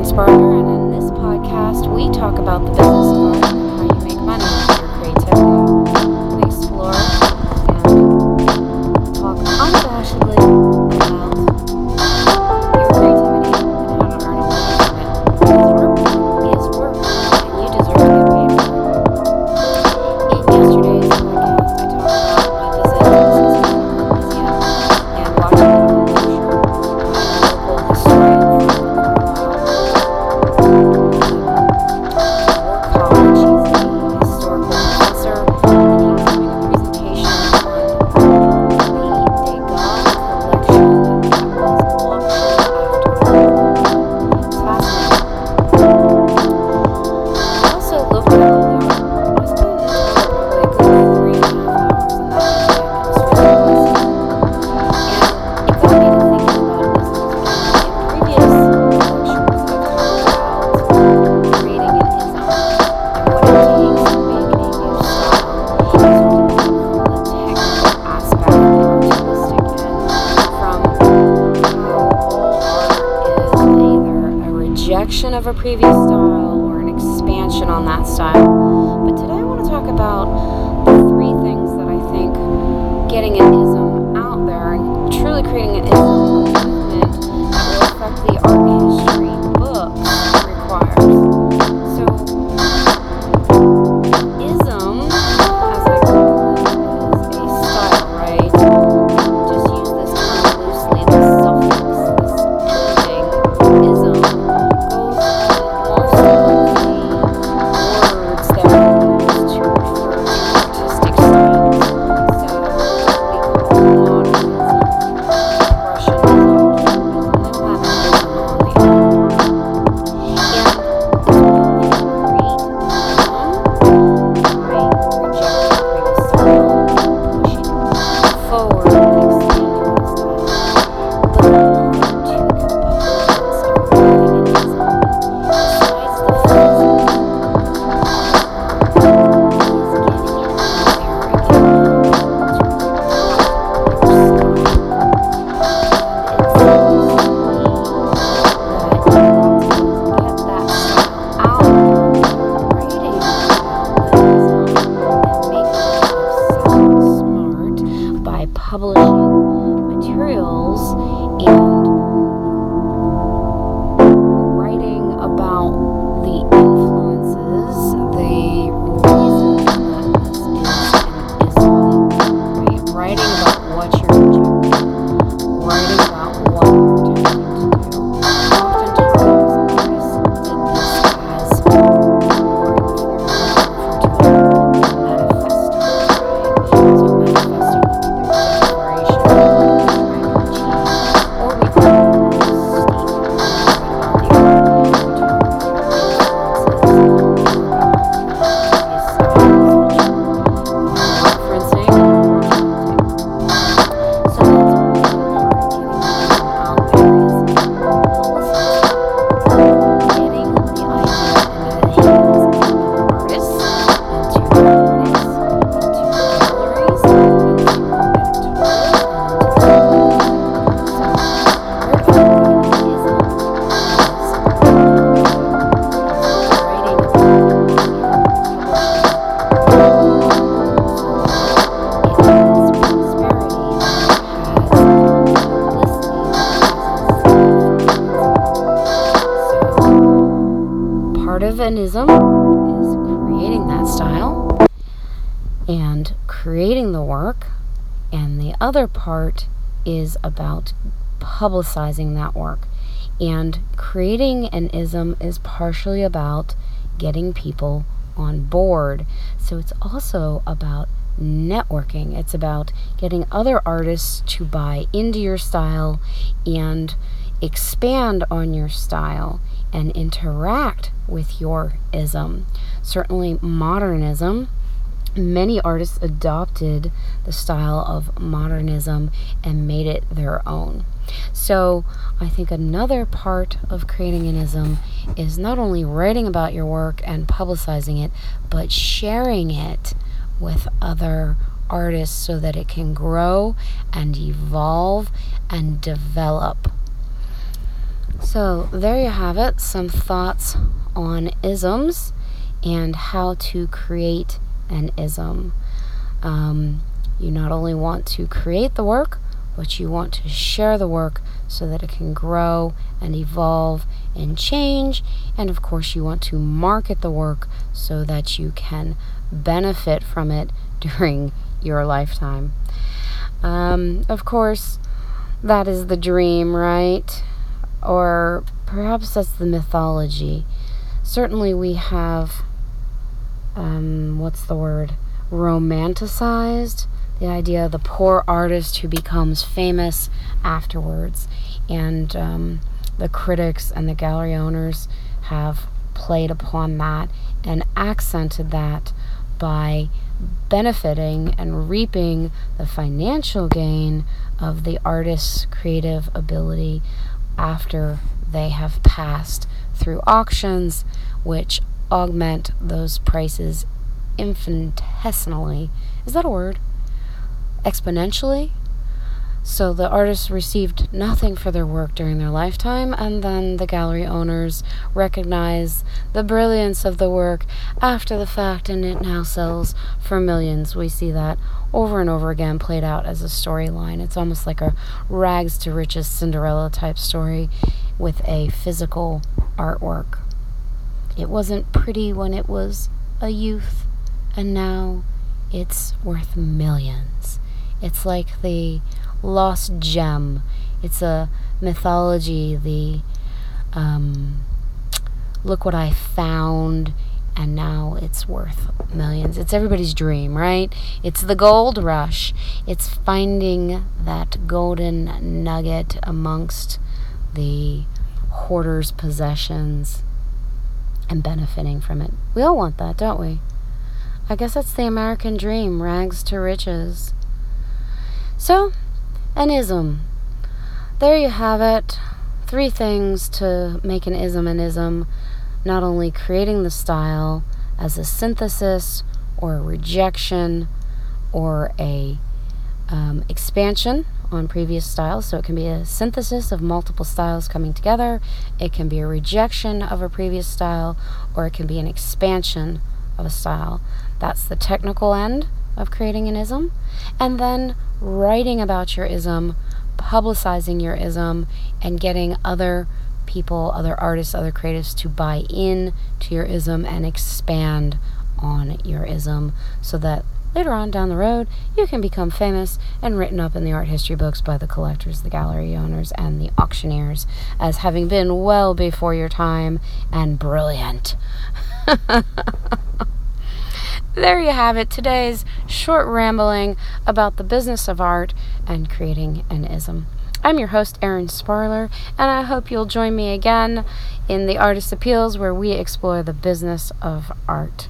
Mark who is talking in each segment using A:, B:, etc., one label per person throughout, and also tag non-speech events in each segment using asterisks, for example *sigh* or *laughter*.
A: Hornsberger, and in this podcast, we talk about the business of how you make money with your creativity. about the three things that I think getting an ism out there and truly creating an ism. Calvinism is creating that style and creating the work, and the other part is about publicizing that work. And creating an ism is partially about getting people on board. So it's also about networking, it's about getting other artists to buy into your style and expand on your style and interact with your ism. Certainly, modernism. Many artists adopted the style of modernism and made it their own. So, I think another part of creating an ism is not only writing about your work and publicizing it, but sharing it with other artists so that it can grow and evolve and develop. So, there you have it some thoughts on isms and how to create an ism. Um, you not only want to create the work, but you want to share the work so that it can grow and evolve and change. And of course, you want to market the work so that you can benefit from it *laughs* during your lifetime. Um, of course, that is the dream, right? Or perhaps that's the mythology. Certainly, we have, um, what's the word? Romanticized the idea of the poor artist who becomes famous afterwards. And um, the critics and the gallery owners have played upon that and accented that by benefiting and reaping the financial gain of the artist's creative ability after they have passed through auctions, which augment those prices infinitesimally. Is that a word? exponentially. So the artists received nothing for their work during their lifetime, and then the gallery owners recognize the brilliance of the work after the fact, and it now sells for millions. We see that over and over again played out as a storyline. It's almost like a rags to riches Cinderella type story with a physical artwork. It wasn't pretty when it was a youth, and now it's worth millions. It's like the lost gem. It's a mythology, the um, look what I found and now it's worth millions. It's everybody's dream, right? It's the gold rush. It's finding that golden nugget amongst the hoarder's possessions and benefiting from it. We all want that, don't we? I guess that's the American dream rags to riches. So, an ism. There you have it. Three things to make an ism an ism. Not only creating the style as a synthesis or a rejection or a um, expansion on previous styles. So it can be a synthesis of multiple styles coming together, it can be a rejection of a previous style, or it can be an expansion of a style. That's the technical end of creating an ism. And then writing about your ism, publicizing your ism, and getting other people, other artists, other creatives to buy in to your ism and expand on your ism so that later on down the road you can become famous and written up in the art history books by the collectors, the gallery owners, and the auctioneers as having been well before your time and brilliant. *laughs* there you have it. Today's short rambling about the business of art and creating an ism. I'm your host, Erin Sparler, and I hope you'll join me again in the Artist Appeals where we explore the business of art.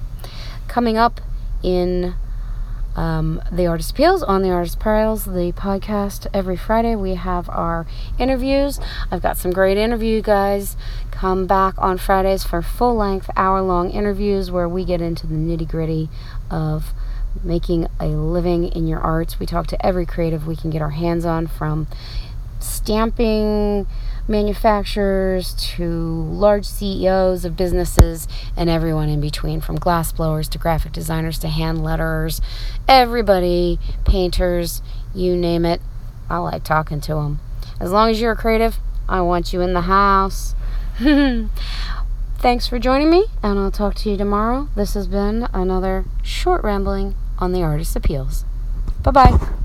A: Coming up in um, the Artist Appeals on the Artist Pearls, the podcast. Every Friday we have our interviews. I've got some great interview guys. Come back on Fridays for full length, hour long interviews where we get into the nitty gritty of making a living in your arts. We talk to every creative we can get our hands on from stamping manufacturers to large CEOs of businesses and everyone in between, from glassblowers to graphic designers to hand letterers, everybody, painters, you name it. I like talking to them. As long as you're a creative, I want you in the house. *laughs* Thanks for joining me, and I'll talk to you tomorrow. This has been another short rambling on the Artist Appeals. Bye bye.